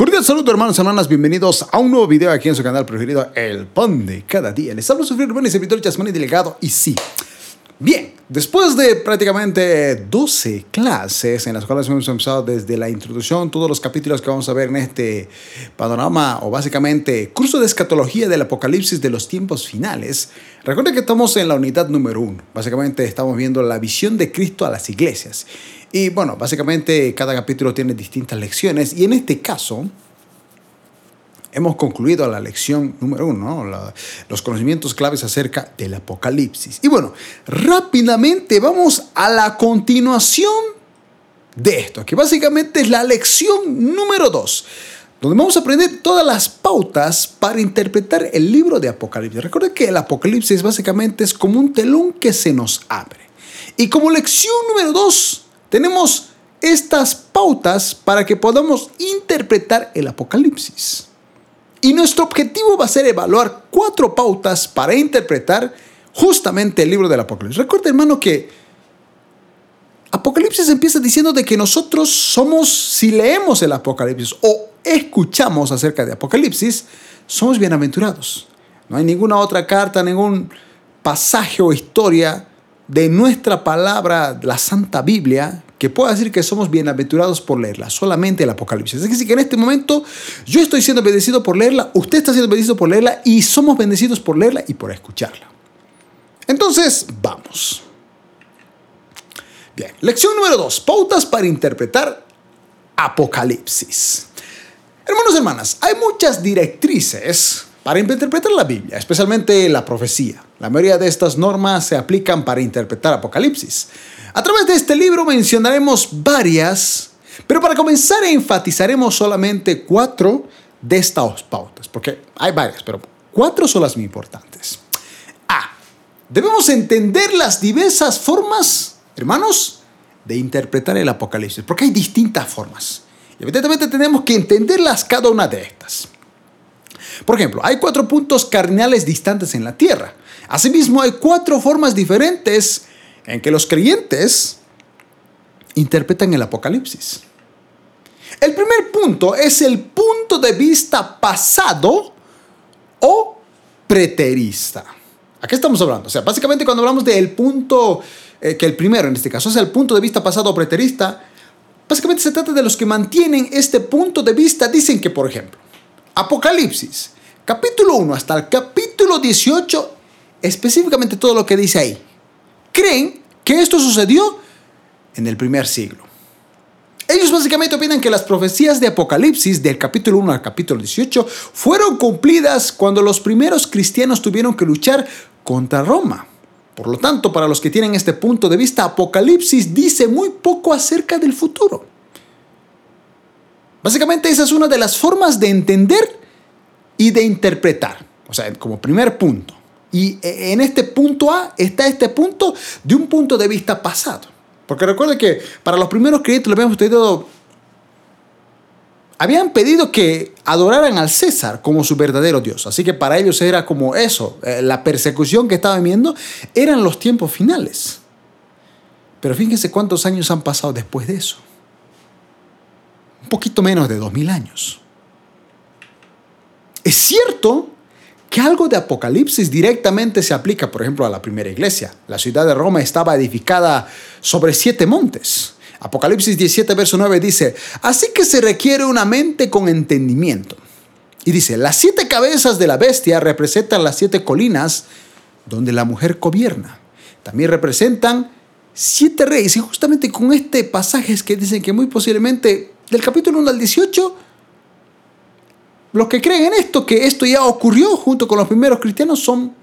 Cordial saludo hermanos y hermanas, bienvenidos a un nuevo video aquí en su canal preferido, El Pan de Cada Día. Les hablo su hermano y servidor Yasmani Delegado y sí, bien, después de prácticamente 12 clases en las cuales hemos empezado desde la introducción, todos los capítulos que vamos a ver en este panorama o básicamente curso de escatología del apocalipsis de los tiempos finales, recuerden que estamos en la unidad número uno, básicamente estamos viendo la visión de Cristo a las iglesias. Y bueno, básicamente cada capítulo tiene distintas lecciones y en este caso hemos concluido la lección número uno, los conocimientos claves acerca del Apocalipsis. Y bueno, rápidamente vamos a la continuación de esto, que básicamente es la lección número dos, donde vamos a aprender todas las pautas para interpretar el libro de Apocalipsis. Recuerden que el Apocalipsis básicamente es como un telón que se nos abre. Y como lección número dos, tenemos estas pautas para que podamos interpretar el Apocalipsis. Y nuestro objetivo va a ser evaluar cuatro pautas para interpretar justamente el libro del Apocalipsis. Recuerda, hermano, que Apocalipsis empieza diciendo de que nosotros somos, si leemos el Apocalipsis o escuchamos acerca de Apocalipsis, somos bienaventurados. No hay ninguna otra carta, ningún pasaje o historia de nuestra palabra, la Santa Biblia, que pueda decir que somos bienaventurados por leerla, solamente el Apocalipsis. Es decir, que en este momento yo estoy siendo bendecido por leerla, usted está siendo bendecido por leerla y somos bendecidos por leerla y por escucharla. Entonces, vamos. Bien, lección número dos, pautas para interpretar Apocalipsis. Hermanos y hermanas, hay muchas directrices para interpretar la Biblia, especialmente la profecía. La mayoría de estas normas se aplican para interpretar Apocalipsis. A través de este libro mencionaremos varias, pero para comenzar enfatizaremos solamente cuatro de estas pautas, porque hay varias, pero cuatro son las muy importantes. A. Debemos entender las diversas formas, hermanos, de interpretar el Apocalipsis, porque hay distintas formas. Y evidentemente tenemos que entenderlas cada una de estas. Por ejemplo, hay cuatro puntos cardinales distantes en la Tierra. Asimismo, hay cuatro formas diferentes en que los creyentes interpretan el Apocalipsis. El primer punto es el punto de vista pasado o preterista. ¿A qué estamos hablando? O sea, básicamente cuando hablamos del punto, eh, que el primero en este caso es el punto de vista pasado o preterista, básicamente se trata de los que mantienen este punto de vista, dicen que, por ejemplo, Apocalipsis, capítulo 1 hasta el capítulo 18, específicamente todo lo que dice ahí, creen que esto sucedió en el primer siglo. Ellos básicamente opinan que las profecías de Apocalipsis del capítulo 1 al capítulo 18 fueron cumplidas cuando los primeros cristianos tuvieron que luchar contra Roma. Por lo tanto, para los que tienen este punto de vista, Apocalipsis dice muy poco acerca del futuro. Básicamente esa es una de las formas de entender y de interpretar. O sea, como primer punto. Y en este punto A está este punto de un punto de vista pasado. Porque recuerde que para los primeros creyentes lo habíamos pedido, habían pedido que adoraran al César como su verdadero Dios. Así que para ellos era como eso, eh, la persecución que estaban viendo eran los tiempos finales. Pero fíjense cuántos años han pasado después de eso. Un poquito menos de dos mil años. Es cierto que algo de Apocalipsis directamente se aplica, por ejemplo, a la primera iglesia. La ciudad de Roma estaba edificada sobre siete montes. Apocalipsis 17, verso 9 dice, así que se requiere una mente con entendimiento. Y dice, las siete cabezas de la bestia representan las siete colinas donde la mujer gobierna. También representan siete reyes. Y justamente con este pasaje es que dicen que muy posiblemente del capítulo 1 al 18 los que creen en esto, que esto ya ocurrió junto con los primeros cristianos, son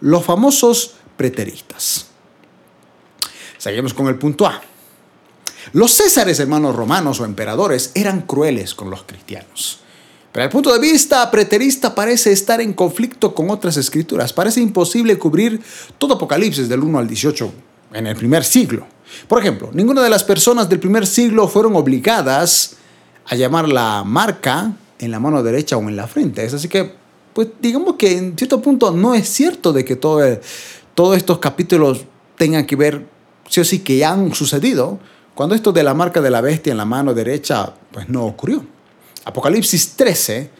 los famosos preteristas. Seguimos con el punto A. Los césares, hermanos romanos o emperadores, eran crueles con los cristianos. Pero el punto de vista preterista parece estar en conflicto con otras escrituras. Parece imposible cubrir todo Apocalipsis del 1 al 18 en el primer siglo. Por ejemplo, ninguna de las personas del primer siglo fueron obligadas a llamar la marca en la mano derecha o en la frente. Es así que, pues digamos que en cierto punto no es cierto de que todo todos estos capítulos tengan que ver, sí o sí, que ya han sucedido, cuando esto de la marca de la bestia en la mano derecha, pues no ocurrió. Apocalipsis 13,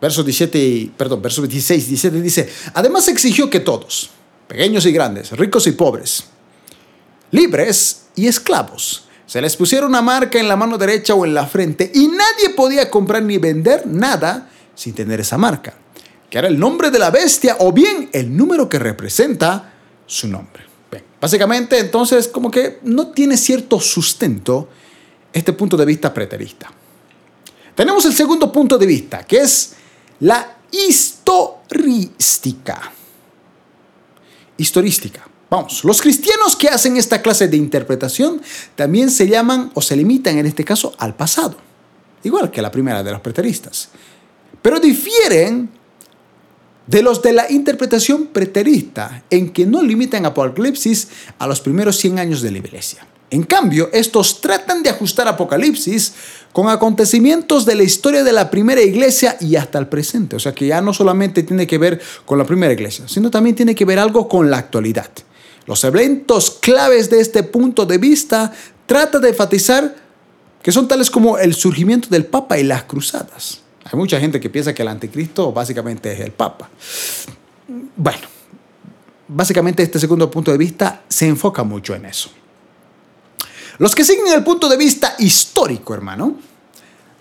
versos 17 perdón, versos 16 17 dice, además exigió que todos, pequeños y grandes, ricos y pobres, libres y esclavos, se les pusiera una marca en la mano derecha o en la frente y nadie podía comprar ni vender nada sin tener esa marca, que era el nombre de la bestia o bien el número que representa su nombre. básicamente entonces como que no tiene cierto sustento este punto de vista preterista. Tenemos el segundo punto de vista, que es la historistica. Historistica. Vamos, los cristianos que hacen esta clase de interpretación también se llaman o se limitan en este caso al pasado, igual que la primera de los preteristas. Pero difieren de los de la interpretación preterista en que no limitan Apocalipsis a los primeros 100 años de la iglesia. En cambio, estos tratan de ajustar Apocalipsis con acontecimientos de la historia de la primera iglesia y hasta el presente. O sea que ya no solamente tiene que ver con la primera iglesia, sino también tiene que ver algo con la actualidad. Los eventos claves de este punto de vista trata de enfatizar que son tales como el surgimiento del Papa y las cruzadas. Hay mucha gente que piensa que el anticristo básicamente es el Papa. Bueno, básicamente este segundo punto de vista se enfoca mucho en eso. Los que siguen el punto de vista histórico, hermano,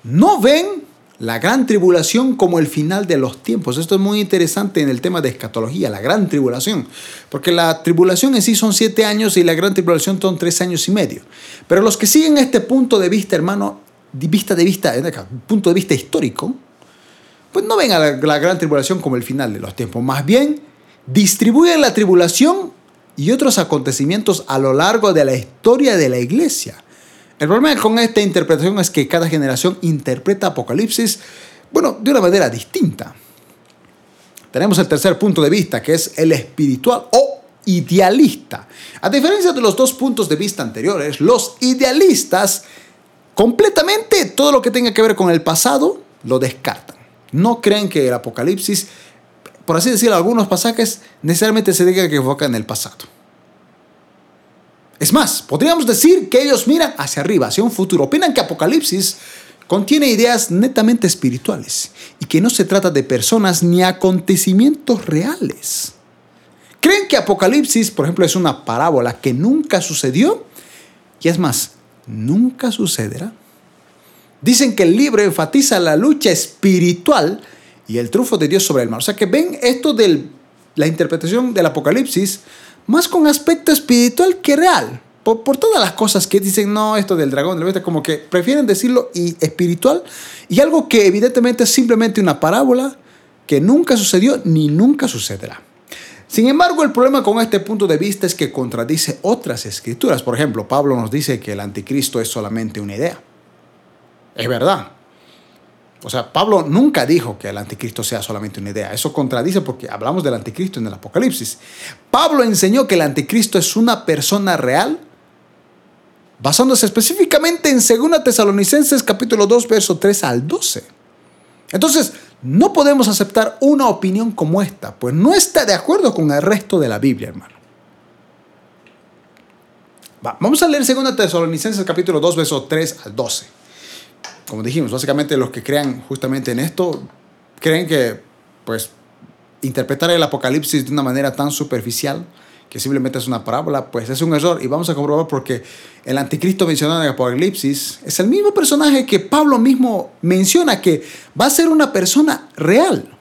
no ven la gran tribulación como el final de los tiempos. Esto es muy interesante en el tema de escatología, la gran tribulación. Porque la tribulación en sí son siete años y la gran tribulación son tres años y medio. Pero los que siguen este punto de vista, hermano, vista de vista, punto de vista histórico, pues no ven a la, la gran tribulación como el final de los tiempos. Más bien, distribuyen la tribulación y otros acontecimientos a lo largo de la historia de la iglesia el problema con esta interpretación es que cada generación interpreta Apocalipsis, bueno, de una manera distinta. Tenemos el tercer punto de vista, que es el espiritual o idealista. A diferencia de los dos puntos de vista anteriores, los idealistas completamente todo lo que tenga que ver con el pasado lo descartan. No creen que el Apocalipsis, por así decirlo, algunos pasajes necesariamente se diga que enfocan en el pasado. Es más, podríamos decir que ellos miran hacia arriba, hacia un futuro. Opinan que Apocalipsis contiene ideas netamente espirituales y que no se trata de personas ni acontecimientos reales. ¿Creen que Apocalipsis, por ejemplo, es una parábola que nunca sucedió? Y es más, nunca sucederá. Dicen que el libro enfatiza la lucha espiritual y el trufo de Dios sobre el mar. O sea que ven esto de la interpretación del Apocalipsis más con aspecto espiritual que real. Por, todas las cosas que dicen, no, esto del dragón, del bestia, como que prefieren decirlo y espiritual y algo que evidentemente es simplemente una parábola que nunca sucedió ni nunca sucederá. Sin embargo, el problema con este punto de vista es que contradice otras escrituras. Por ejemplo, Pablo nos dice que el anticristo es solamente una idea. Es verdad, o sea, Pablo nunca dijo que el anticristo sea solamente una idea. Eso contradice porque hablamos del anticristo en el Apocalipsis. Pablo enseñó que el anticristo es una persona real, basándose específicamente en 2 Tesalonicenses capítulo 2, verso 3 al 12. Entonces, no podemos aceptar una opinión como esta, pues no está de acuerdo con el resto de la Biblia, hermano. vamos a leer 2 Tesalonicenses capítulo 2, verso 3 al 12 como dijimos, básicamente los que crean justamente en esto, creen que pues interpretar el Apocalipsis de una manera tan superficial, que simplemente es una parábola, pues es un error. Y vamos a comprobar porque el anticristo mencionado en el Apocalipsis es el mismo personaje que Pablo mismo menciona que va a ser una persona real.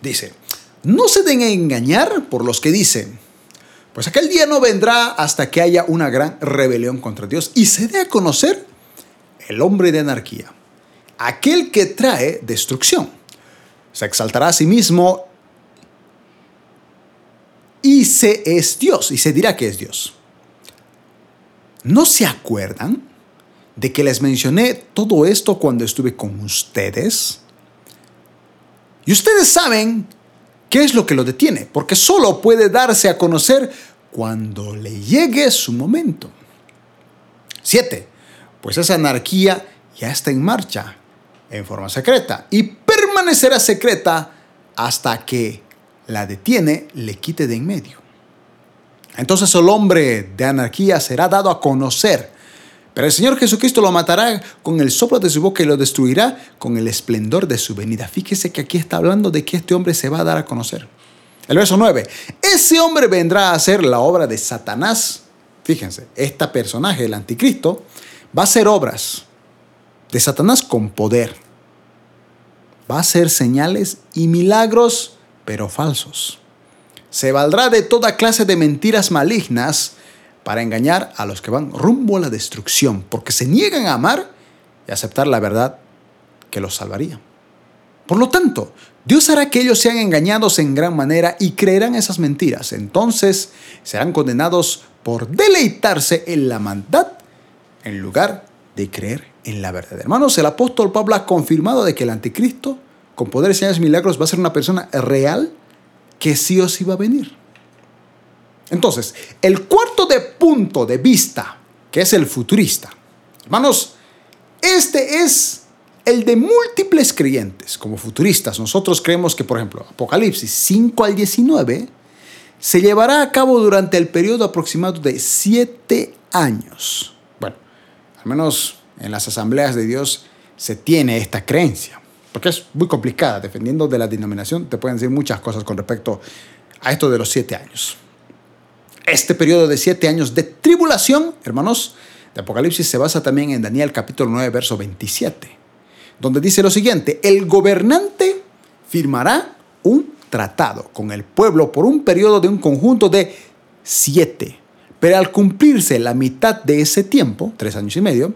Dice, no se den a engañar por los que dicen, pues aquel día no vendrá hasta que haya una gran rebelión contra Dios y se dé a conocer el hombre de anarquía, aquel que trae destrucción. Se exaltará a sí mismo y se es Dios y se dirá que es Dios. ¿No se acuerdan de que les mencioné todo esto cuando estuve con ustedes? Y ustedes saben ¿Qué es lo que lo detiene? Porque solo puede darse a conocer cuando le llegue su momento. 7. Pues esa anarquía ya está en marcha en forma secreta y permanecerá secreta hasta que la detiene, le quite de en medio. Entonces el hombre de anarquía será dado a conocer Pero el Señor Jesucristo lo matará con el soplo de su boca y lo destruirá con el esplendor de su venida. Fíjese que aquí está hablando de que este hombre se va a dar a conocer. El verso 9. Ese hombre vendrá a hacer la obra de Satanás. Fíjense, este personaje, el anticristo, va a hacer obras de Satanás con poder. Va a hacer señales y milagros, pero falsos. Se valdrá de toda clase de mentiras malignas para engañar a los que van rumbo a la destrucción, porque se niegan a amar y aceptar la verdad que los salvaría. Por lo tanto, Dios hará que ellos sean engañados en gran manera y creerán esas mentiras. Entonces serán condenados por deleitarse en la maldad en lugar de creer en la verdad. Hermanos, el apóstol Pablo ha confirmado de que el anticristo, con poderes, señales y milagros, va a ser una persona real que sí o sí va a venir. Entonces, el cuarto de punto de vista, que es el futurista, hermanos, este es el de múltiples creyentes como futuristas. Nosotros creemos que, por ejemplo, Apocalipsis 5 al 19 se llevará a cabo durante el periodo aproximado de siete años. Bueno, al menos en las asambleas de Dios se tiene esta creencia, porque es muy complicada. Dependiendo de la denominación, te pueden decir muchas cosas con respecto a esto de los siete años. Este periodo de siete años de tribulación, hermanos, de Apocalipsis se basa también en Daniel capítulo 9, verso 27, donde dice lo siguiente, el gobernante firmará un tratado con el pueblo por un periodo de un conjunto de siete, pero al cumplirse la mitad de ese tiempo, tres años y medio,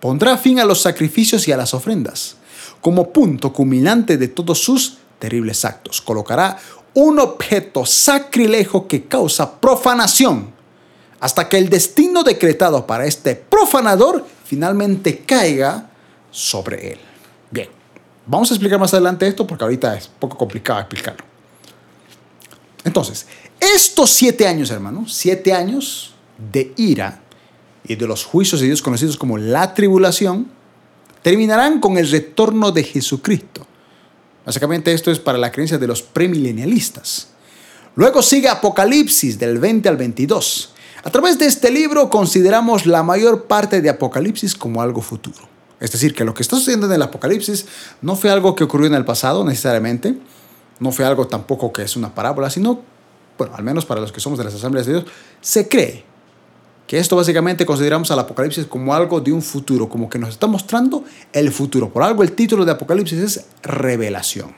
pondrá fin a los sacrificios y a las ofrendas, como punto culminante de todos sus terribles actos. Colocará un objeto sacrilegio que causa profanación, hasta que el destino decretado para este profanador finalmente caiga sobre él. Bien, vamos a explicar más adelante esto porque ahorita es poco complicado explicarlo. Entonces, estos siete años, hermanos, siete años de ira y de los juicios de Dios conocidos como la tribulación, terminarán con el retorno de Jesucristo Básicamente esto es para la creencia de los premilenialistas. Luego sigue Apocalipsis del 20 al 22. A través de este libro consideramos la mayor parte de Apocalipsis como algo futuro. Es decir, que lo que está sucediendo en el Apocalipsis no fue algo que ocurrió en el pasado necesariamente, no fue algo tampoco que es una parábola, sino, bueno, al menos para los que somos de las asambleas de Dios, se cree que esto básicamente consideramos al Apocalipsis como algo de un futuro, como que nos está mostrando el futuro. Por algo el título de Apocalipsis es revelación.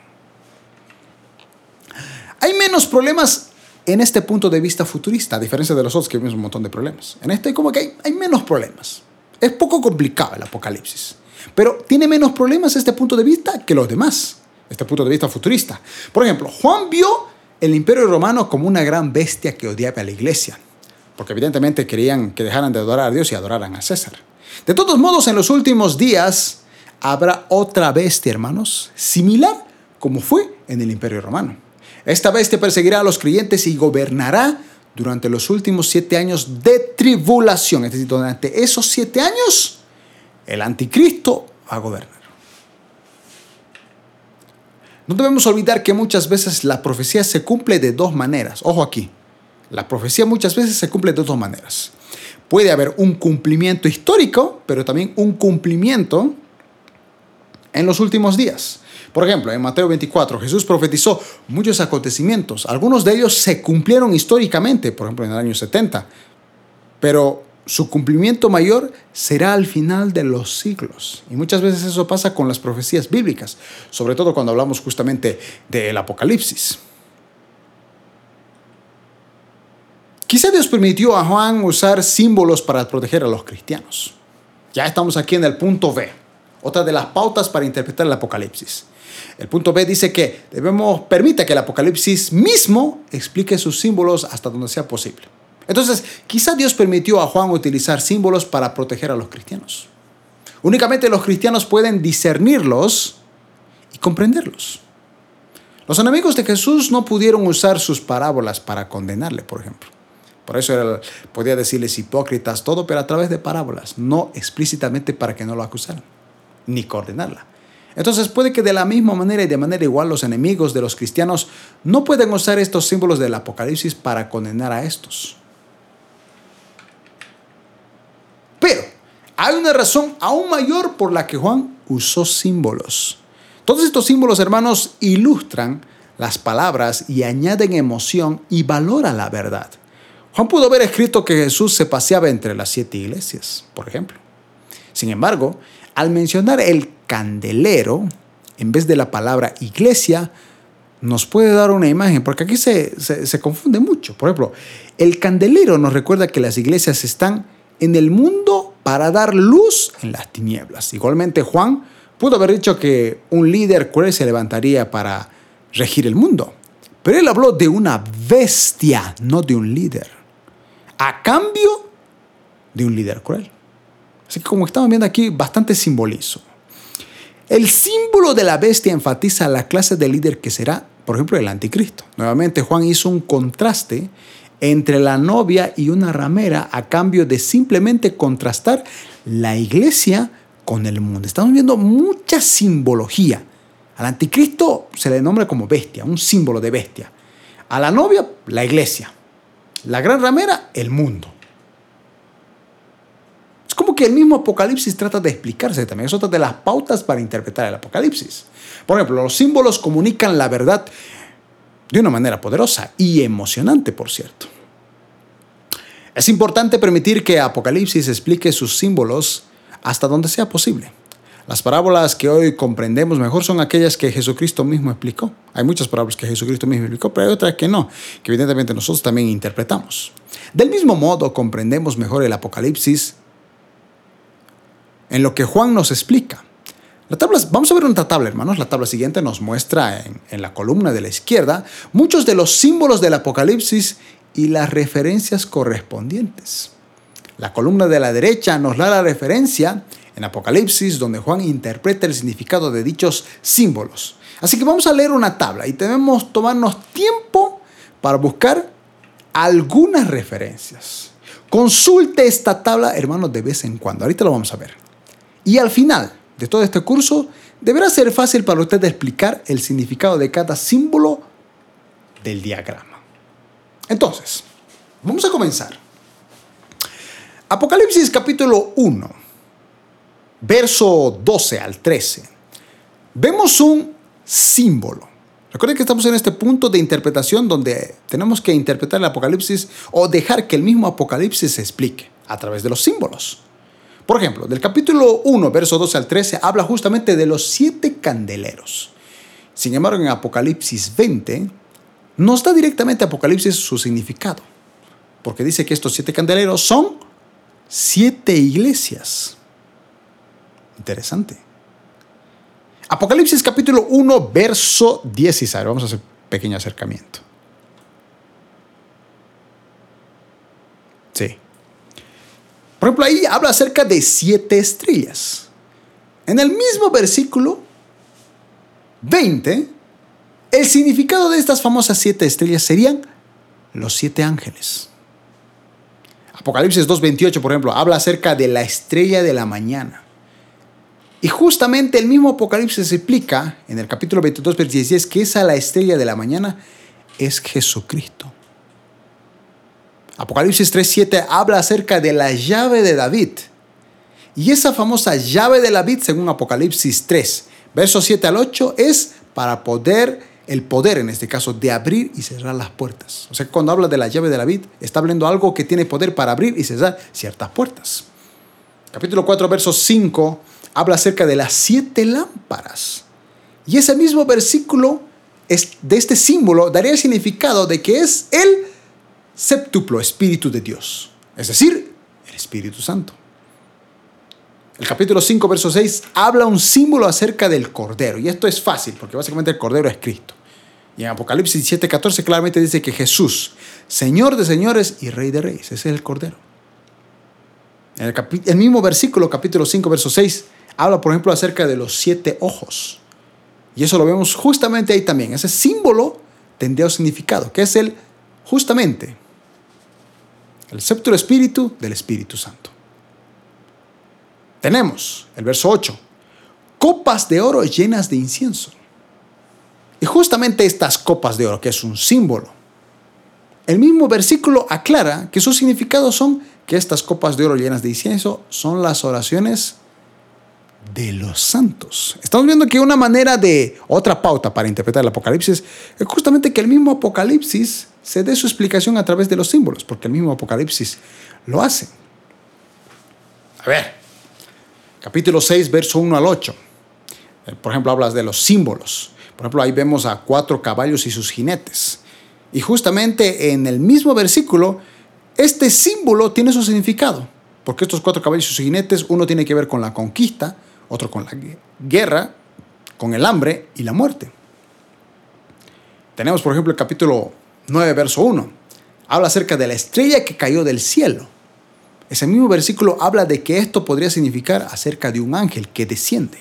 Hay menos problemas en este punto de vista futurista, a diferencia de los otros que vimos un montón de problemas. En este como que hay, hay menos problemas. Es poco complicado el Apocalipsis, pero tiene menos problemas este punto de vista que los demás, este punto de vista futurista. Por ejemplo, Juan vio el imperio romano como una gran bestia que odiaba a la iglesia porque evidentemente querían que dejaran de adorar a Dios y adoraran a César. De todos modos, en los últimos días habrá otra bestia, hermanos, similar como fue en el Imperio Romano. Esta bestia perseguirá a los creyentes y gobernará durante los últimos siete años de tribulación. Es decir, durante esos siete años, el anticristo va a gobernar. No debemos olvidar que muchas veces la profecía se cumple de dos maneras. Ojo aquí. La profecía muchas veces se cumple de dos maneras. Puede haber un cumplimiento histórico, pero también un cumplimiento en los últimos días. Por ejemplo, en Mateo 24, Jesús profetizó muchos acontecimientos. Algunos de ellos se cumplieron históricamente, por ejemplo, en el año 70. Pero su cumplimiento mayor será al final de los siglos. Y muchas veces eso pasa con las profecías bíblicas, sobre todo cuando hablamos justamente del Apocalipsis. Quizá Dios permitió a Juan usar símbolos para proteger a los cristianos. Ya estamos aquí en el punto B, otra de las pautas para interpretar el Apocalipsis. El punto B dice que debemos permite que el Apocalipsis mismo explique sus símbolos hasta donde sea posible. Entonces, quizá Dios permitió a Juan utilizar símbolos para proteger a los cristianos. Únicamente los cristianos pueden discernirlos y comprenderlos. Los enemigos de Jesús no pudieron usar sus parábolas para condenarle, por ejemplo. Por eso podía decirles hipócritas, todo, pero a través de parábolas, no explícitamente para que no lo acusaran, ni coordenarla. Entonces puede que de la misma manera y de manera igual los enemigos de los cristianos no pueden usar estos símbolos del Apocalipsis para condenar a estos. Pero hay una razón aún mayor por la que Juan usó símbolos. Todos estos símbolos, hermanos, ilustran las palabras y añaden emoción y valor a la verdad. Juan pudo haber escrito que Jesús se paseaba entre las siete iglesias, por ejemplo. Sin embargo, al mencionar el candelero, en vez de la palabra iglesia, nos puede dar una imagen, porque aquí se, se, confunde mucho. Por ejemplo, el candelero nos recuerda que las iglesias están en el mundo para dar luz en las tinieblas. Igualmente Juan pudo haber dicho que un líder cruel se levantaría para regir el mundo, pero él habló de una bestia, no de un líder, a cambio de un líder cruel. Así que como estamos viendo aquí, bastante simbolizo. El símbolo de la bestia enfatiza la clase de líder que será, por ejemplo, el anticristo. Nuevamente Juan hizo un contraste entre la novia y una ramera a cambio de simplemente contrastar la iglesia con el mundo. Estamos viendo mucha simbología. Al anticristo se le nombra como bestia, un símbolo de bestia. A la novia, la iglesia. La gran ramera, el mundo como que el mismo Apocalipsis trata de explicarse también. Es otra de las pautas para interpretar el Apocalipsis. Por ejemplo, los símbolos comunican la verdad de una manera poderosa y emocionante, por cierto. Es importante permitir que Apocalipsis explique sus símbolos hasta donde sea posible. Las parábolas que hoy comprendemos mejor son aquellas que Jesucristo mismo explicó. Hay muchas parábolas que Jesucristo mismo explicó, pero hay otras que no, que evidentemente nosotros también interpretamos. Del mismo modo, comprendemos mejor el Apocalipsis en lo que Juan nos explica. La tabla, vamos a ver otra tabla, hermanos. La tabla siguiente nos muestra en la columna de la izquierda muchos de los símbolos del Apocalipsis y las referencias correspondientes. La columna de la derecha nos da la referencia en Apocalipsis donde Juan interpreta el significado de dichos símbolos. Así que vamos a leer una tabla y debemos tomarnos tiempo para buscar algunas referencias. Consulte esta tabla, hermanos, de vez en cuando. Ahorita lo vamos a ver. Y al final de todo este curso, deberá ser fácil para usted explicar el significado de cada símbolo del diagrama. Entonces, vamos a comenzar. Apocalipsis capítulo 1, verso 12 al 13. Vemos un símbolo. Recuerden que estamos en este punto de interpretación donde tenemos que interpretar el Apocalipsis o dejar que el mismo Apocalipsis se explique a través de los símbolos. Por ejemplo, del capítulo 1, verso 12 al 13, habla justamente de los siete candeleros. Sin embargo, en Apocalipsis 20, nos da directamente Apocalipsis su significado, porque dice que estos siete candeleros son siete iglesias. Interesante. Apocalipsis capítulo 1, verso 16. Vamos a hacer un pequeño acercamiento. Sí. Por ejemplo, ahí habla acerca de siete estrellas. En el mismo versículo 20, el significado de estas famosas siete estrellas serían los siete ángeles. Apocalipsis 2.28, por ejemplo, habla acerca de la estrella de la mañana. Y justamente el mismo Apocalipsis explica en el capítulo 22, versículo 16, que esa la estrella de la mañana es Jesucristo. Apocalipsis 3.7 habla acerca de la llave de David. Y esa famosa llave de David, según Apocalipsis 3, versos 7 al 8, es para poder, el poder en este caso, de abrir y cerrar las puertas. O sea, cuando habla de la llave de David, está hablando algo que tiene poder para abrir y cerrar ciertas puertas. Capítulo 4, verso 5, habla acerca de las siete lámparas. Y ese mismo versículo de este símbolo daría el significado de que es el séptuplo Espíritu de Dios, es decir, el Espíritu Santo. El capítulo 5, verso 6 habla un símbolo acerca del Cordero, y esto es fácil, porque básicamente el Cordero es Cristo. Y en Apocalipsis 7, 14 claramente dice que Jesús, Señor de señores y Rey de reyes, ese es el Cordero. En el, el mismo versículo, capítulo 5, verso 6, habla, por ejemplo, acerca de los siete ojos. Y eso lo vemos justamente ahí también. Ese símbolo tendría un significado, que es el justamente el séptimo espíritu del Espíritu Santo. Tenemos el verso 8, copas de oro llenas de incienso. Y justamente estas copas de oro, que es un símbolo, el mismo versículo aclara que sus significados son que estas copas de oro llenas de incienso son las oraciones de los santos. Estamos viendo que una manera de, otra pauta para interpretar el Apocalipsis es justamente que el mismo Apocalipsis se dé su explicación a través de los símbolos, porque el mismo Apocalipsis lo hace. A ver, capítulo 6, verso 1 al 8. Eh, por ejemplo, hablas de los símbolos. Por ejemplo, ahí vemos a cuatro caballos y sus jinetes. Y justamente en el mismo versículo, este símbolo tiene su significado. Porque estos cuatro caballos y sus jinetes, uno tiene que ver con la conquista, otro con la guerra, con el hambre y la muerte. Tenemos, por ejemplo, el capítulo 9, verso 1. Habla acerca de la estrella que cayó del cielo. Ese mismo versículo habla de que esto podría significar acerca de un ángel que desciende.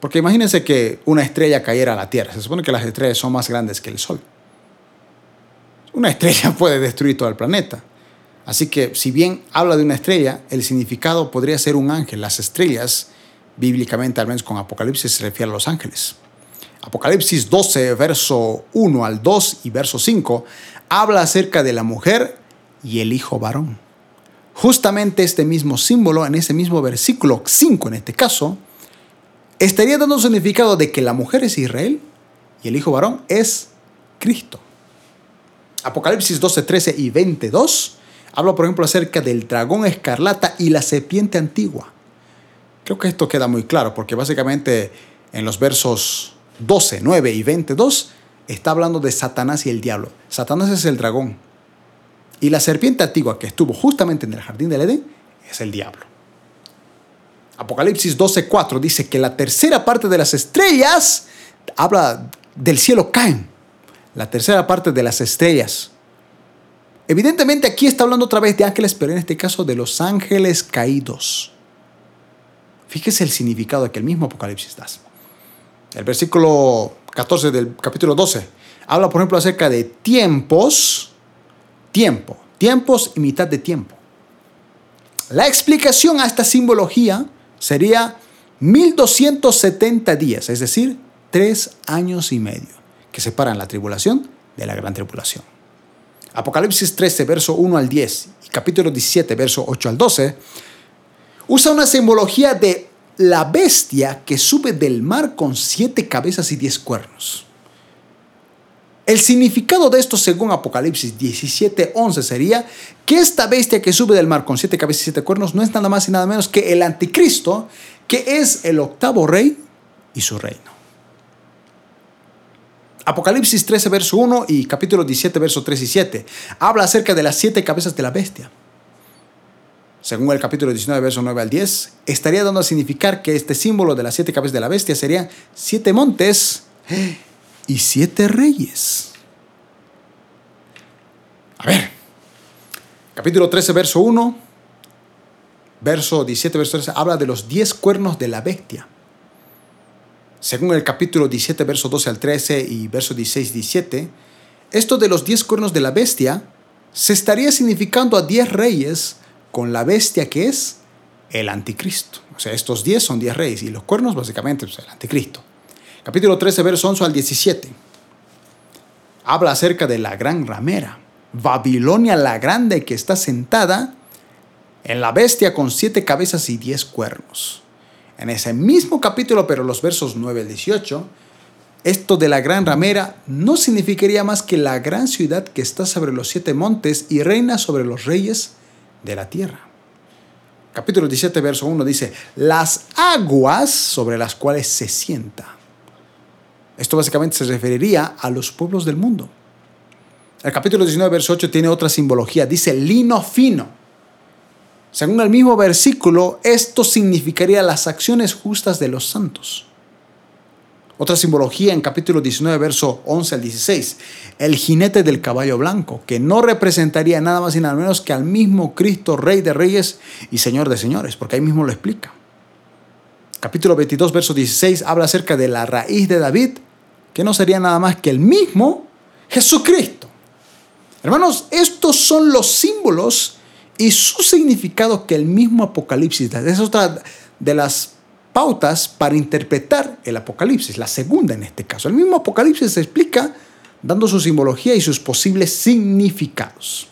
Porque imagínense que una estrella cayera a la Tierra. Se supone que las estrellas son más grandes que el Sol. Una estrella puede destruir todo el planeta. Así que si bien habla de una estrella, el significado podría ser un ángel. Las estrellas bíblicamente, al menos con Apocalipsis, se refiere a los ángeles. Apocalipsis 12, verso 1 al 2 y verso 5, habla acerca de la mujer y el hijo varón. Justamente este mismo símbolo, en ese mismo versículo 5 en este caso, estaría dando significado de que la mujer es Israel y el hijo varón es Cristo. Apocalipsis 12, 13 y 22 habla, por ejemplo, acerca del dragón escarlata y la serpiente antigua. Creo que esto queda muy claro porque básicamente en los versos 12, 9 y 22 está hablando de Satanás y el diablo. Satanás es el dragón. Y la serpiente antigua que estuvo justamente en el jardín del Edén es el diablo. Apocalipsis 12:4 dice que la tercera parte de las estrellas, habla del cielo caen. La tercera parte de las estrellas. Evidentemente aquí está hablando otra vez de ángeles, pero en este caso de los ángeles caídos. Fíjese el significado que el mismo Apocalipsis da. El versículo 14 del capítulo 12 habla, por ejemplo, acerca de tiempos, tiempo, tiempos y mitad de tiempo. La explicación a esta simbología sería 1270 días, es decir, tres años y medio, que separan la tribulación de la gran tribulación. Apocalipsis 13, verso 1 al 10 y capítulo 17, verso 8 al 12 usa una simbología de la bestia que sube del mar con siete cabezas y diez cuernos. El significado de esto, según Apocalipsis 17:11, sería que esta bestia que sube del mar con siete cabezas y siete cuernos no es nada más y nada menos que el anticristo, que es el octavo rey y su reino. Apocalipsis 13, verso 1 y capítulo 17, verso 3 y 7 habla acerca de las siete cabezas de la bestia según el capítulo 19, verso 9 al 10, estaría dando a significar que este símbolo de las siete cabezas de la bestia serían siete montes y siete reyes. A ver, capítulo 13, verso 1, verso 17, verso 13, habla de los diez cuernos de la bestia. Según el capítulo 17, verso 12 al 13 y verso 16, 17, esto de los diez cuernos de la bestia se estaría significando a diez reyes con la bestia que es el anticristo. O sea, estos 10 son 10 reyes y los cuernos básicamente pues, el anticristo. Capítulo 13, verso 11 al 17. Habla acerca de la gran ramera, Babilonia la grande que está sentada en la bestia con siete cabezas y diez cuernos. En ese mismo capítulo, pero los versos 9 al 18, esto de la gran ramera no significaría más que la gran ciudad que está sobre los siete montes y reina sobre los reyes de la tierra. Capítulo 17, verso 1 dice, las aguas sobre las cuales se sienta. Esto básicamente se referiría a los pueblos del mundo. El capítulo 19, verso 8 tiene otra simbología. Dice lino fino. Según el mismo versículo, esto significaría las acciones justas de los santos. Otra simbología en capítulo 19, verso 11 al 16. El jinete del caballo blanco, que no representaría nada más y nada menos que al mismo Cristo, Rey de Reyes y Señor de Señores, porque ahí mismo lo explica. Capítulo 22, verso 16 habla acerca de la raíz de David, que no sería nada más que el mismo Jesucristo. Hermanos, estos son los símbolos y su significado que el mismo Apocalipsis da. Es otra de las pautas para interpretar el Apocalipsis, la segunda en este caso. El mismo Apocalipsis se explica dando su simbología y sus posibles significados.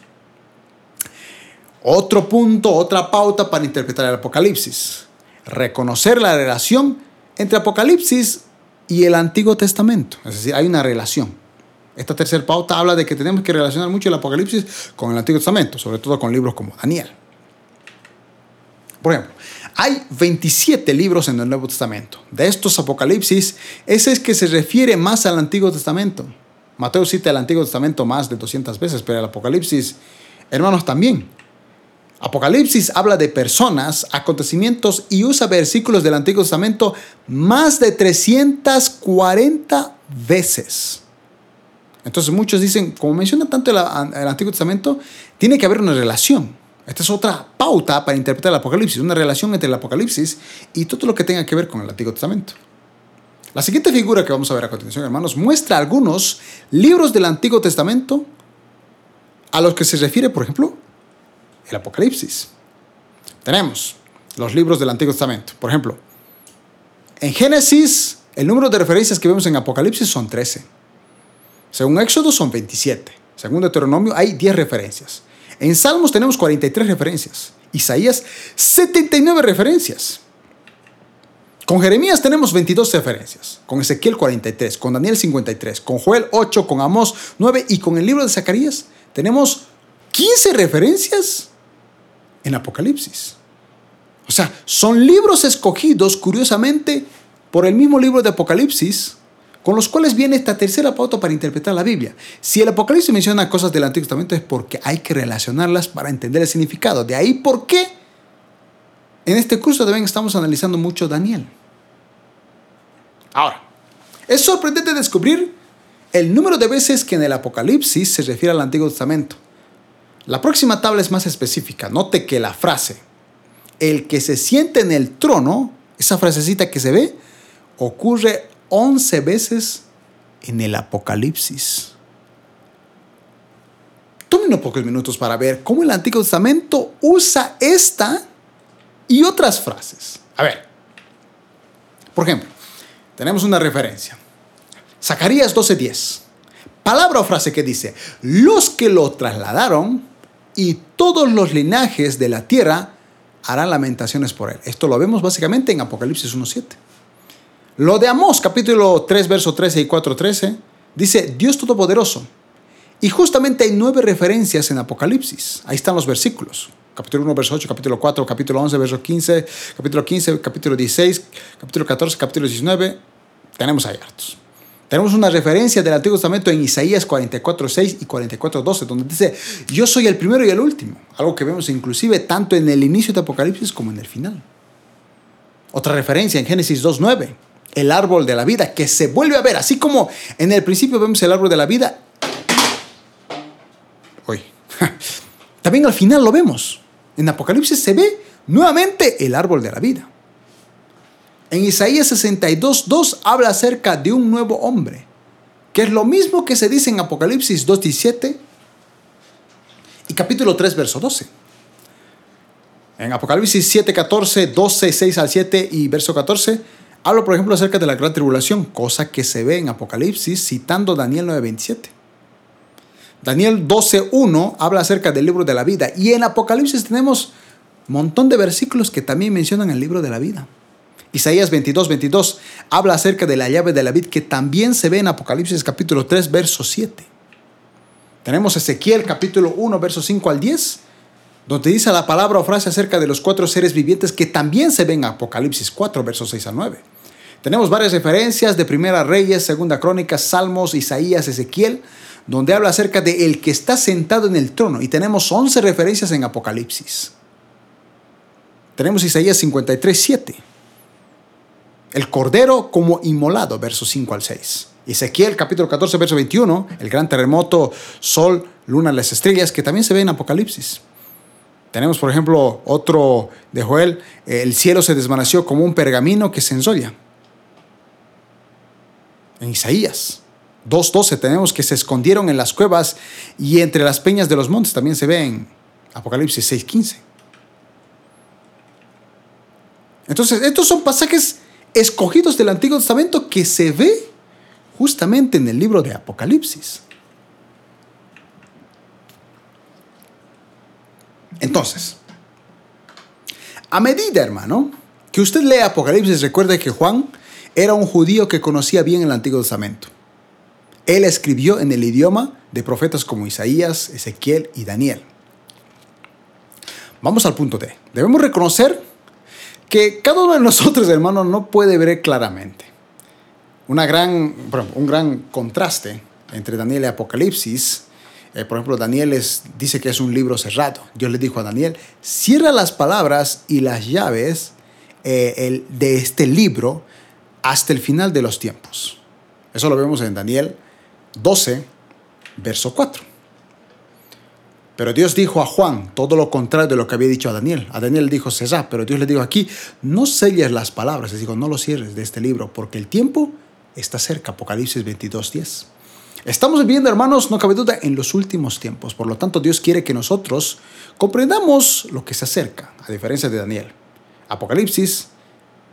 Otro punto, otra pauta para interpretar el Apocalipsis. Reconocer la relación entre Apocalipsis y el Antiguo Testamento. Es decir, hay una relación. Esta tercera pauta habla de que tenemos que relacionar mucho el Apocalipsis con el Antiguo Testamento, sobre todo con libros como Daniel. Por ejemplo, hay 27 libros en el Nuevo Testamento. De estos Apocalipsis, ese es que se refiere más al Antiguo Testamento. Mateo cita el Antiguo Testamento más de 200 veces, pero el Apocalipsis, hermanos, también. Apocalipsis habla de personas, acontecimientos y usa versículos del Antiguo Testamento más de 340 veces. Entonces muchos dicen, como menciona tanto el, Antiguo Testamento, tiene que haber una relación. Esta es otra pauta para interpretar el Apocalipsis, una relación entre el Apocalipsis y todo lo que tenga que ver con el Antiguo Testamento. La siguiente figura que vamos a ver a continuación, hermanos, muestra algunos libros del Antiguo Testamento a los que se refiere, por ejemplo, el Apocalipsis. Tenemos los libros del Antiguo Testamento. Por ejemplo, en Génesis, el número de referencias que vemos en Apocalipsis son 13. Según Éxodo son 27. Según Deuteronomio hay 10 referencias. En Salmos tenemos 43 referencias. Isaías 79 referencias. Con Jeremías tenemos 22 referencias, con Ezequiel 43, con Daniel 53, con Joel 8, con Amós 9 y con el libro de Zacarías tenemos 15 referencias en Apocalipsis. O sea, son libros escogidos, curiosamente, por el mismo libro de Apocalipsis, con los cuales viene esta tercera pauta para interpretar la Biblia. Si el Apocalipsis menciona cosas del Antiguo Testamento es porque hay que relacionarlas para entender el significado. De ahí por qué en este curso también estamos analizando mucho Daniel. Ahora, es sorprendente descubrir el número de veces que en el Apocalipsis se refiere al Antiguo Testamento. La próxima tabla es más específica. Note que la frase, el que se siente en el trono, esa frasecita que se ve, ocurre 11 veces en el Apocalipsis. Tomen unos pocos minutos para ver cómo el Antiguo Testamento usa esta y otras frases. A ver, por ejemplo, tenemos una referencia. Zacarías 12:10. Palabra o frase que dice, los que lo trasladaron y todos los linajes de la tierra harán lamentaciones por él. Esto lo vemos básicamente en Apocalipsis 1.7. Lo de Amós, capítulo 3, verso 13 y 4, 13, dice Dios Todopoderoso. Y justamente hay nueve referencias en Apocalipsis. Ahí están los versículos. Capítulo 1, verso 8, capítulo 4, capítulo 11, verso 15, capítulo 15, capítulo 16, capítulo 14, capítulo 19. Tenemos ahí hartos. Tenemos una referencia del Antiguo Testamento en Isaías 44.6 y 44.12, donde dice, yo soy el primero y el último. Algo que vemos inclusive tanto en el inicio de Apocalipsis como en el final. Otra referencia en Génesis 2.9, el árbol de la vida, que se vuelve a ver, así como en el principio vemos el árbol de la vida. También al final lo vemos. En Apocalipsis se ve nuevamente el árbol de la vida. En Isaías 62, 2 habla acerca de un nuevo hombre, que es lo mismo que se dice en Apocalipsis 2, 17 y capítulo 3, verso 12. En Apocalipsis 7, 14, 12, 6 al 7 y verso 14, habla por ejemplo acerca de la gran tribulación, cosa que se ve en Apocalipsis citando Daniel 9, 27. Daniel 12, 1 habla acerca del libro de la vida y en Apocalipsis tenemos un montón de versículos que también mencionan el libro de la vida. Isaías 22, 22 habla acerca de la llave de la vid que también se ve en Apocalipsis capítulo 3, verso 7. Tenemos Ezequiel capítulo 1, verso 5 al 10, donde dice la palabra o frase acerca de los cuatro seres vivientes que también se ven en Apocalipsis 4, versos 6 al 9. Tenemos varias referencias de Primera Reyes, Segunda Crónicas, Salmos, Isaías, Ezequiel, donde habla acerca de el que está sentado en el trono y tenemos 11 referencias en Apocalipsis. Tenemos Isaías 53, 7 el cordero como inmolado, versos 5 al 6. Ezequiel capítulo 14, verso 21, el gran terremoto, sol, luna, las estrellas, que también se ve en Apocalipsis. Tenemos, por ejemplo, otro de Joel, el cielo se desvaneció como un pergamino que se ensolla. En Isaías 2.12 tenemos que se escondieron en las cuevas y entre las peñas de los montes, también se ve en Apocalipsis 6.15. Entonces, estos son pasajes escogidos del Antiguo Testamento que se ve justamente en el libro de Apocalipsis. Entonces, a medida, hermano, que usted lee Apocalipsis, recuerde que Juan era un judío que conocía bien el Antiguo Testamento. Él escribió en el idioma de profetas como Isaías, Ezequiel y Daniel. Vamos al punto D. Debemos reconocer que cada uno de nosotros, hermano, no puede ver claramente. Una gran, un gran contraste entre Daniel y Apocalipsis. Eh, por ejemplo, Daniel dice que es un libro cerrado. Dios le dijo a Daniel, cierra las palabras y las llaves eh, de este libro hasta el final de los tiempos. Eso lo vemos en Daniel 12, verso 4. Pero Dios dijo a Juan todo lo contrario de lo que había dicho a Daniel. A Daniel dijo César, pero Dios le dijo aquí, no selles las palabras, les digo, no lo cierres de este libro, porque el tiempo está cerca. Apocalipsis 22, 10. Estamos viviendo, hermanos, no cabe duda, en los últimos tiempos. Por lo tanto, Dios quiere que nosotros comprendamos lo que se acerca, a diferencia de Daniel. Apocalipsis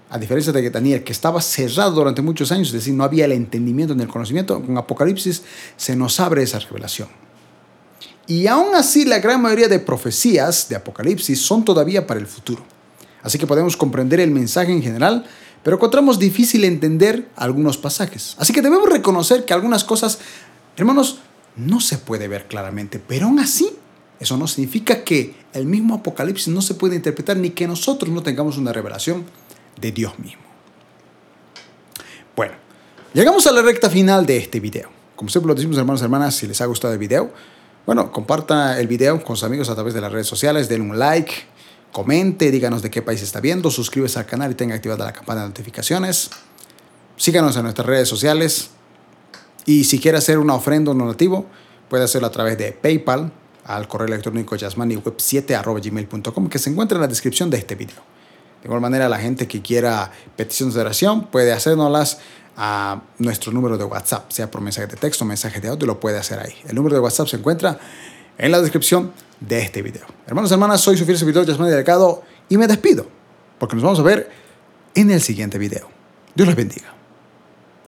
a diferencia de Daniel, que estaba cerrado durante muchos años, es decir, no había el entendimiento ni el conocimiento, con Apocalipsis se nos abre esa revelación. Y aún así, la gran mayoría de profecías de Apocalipsis son todavía para el futuro. Así que podemos comprender el mensaje en general, pero encontramos difícil entender algunos pasajes. Así que debemos reconocer que algunas cosas, hermanos, no se puede ver claramente, pero aún así, eso no significa que el mismo Apocalipsis no se puede interpretar ni que nosotros no tengamos una revelación de Dios mismo. Bueno, llegamos a la recta final de este video. Como siempre lo decimos, hermanos y hermanas, si les ha gustado el video, bueno, comparta el video con sus amigos a través de las redes sociales, denle un like, comente, díganos de qué país está viendo, suscríbase al canal y tenga activada la campana de notificaciones. Síganos en nuestras redes sociales. Y si quiere hacer una ofrenda o donativo, puede hacerlo a través de PayPal al correo electrónico yasmaniweb7.gmail.com que se encuentra en la descripción de este video. De igual manera, la gente que quiera peticiones de oración puede hacérnoslas a nuestro número de WhatsApp, sea por mensaje de texto mensaje de audio, lo puede hacer ahí. El número de WhatsApp se encuentra en la descripción de este video. Hermanos y hermanas, soy su fiel servidor Yasmani Delgado y me despido, porque nos vamos a ver en el siguiente video. Dios les bendiga.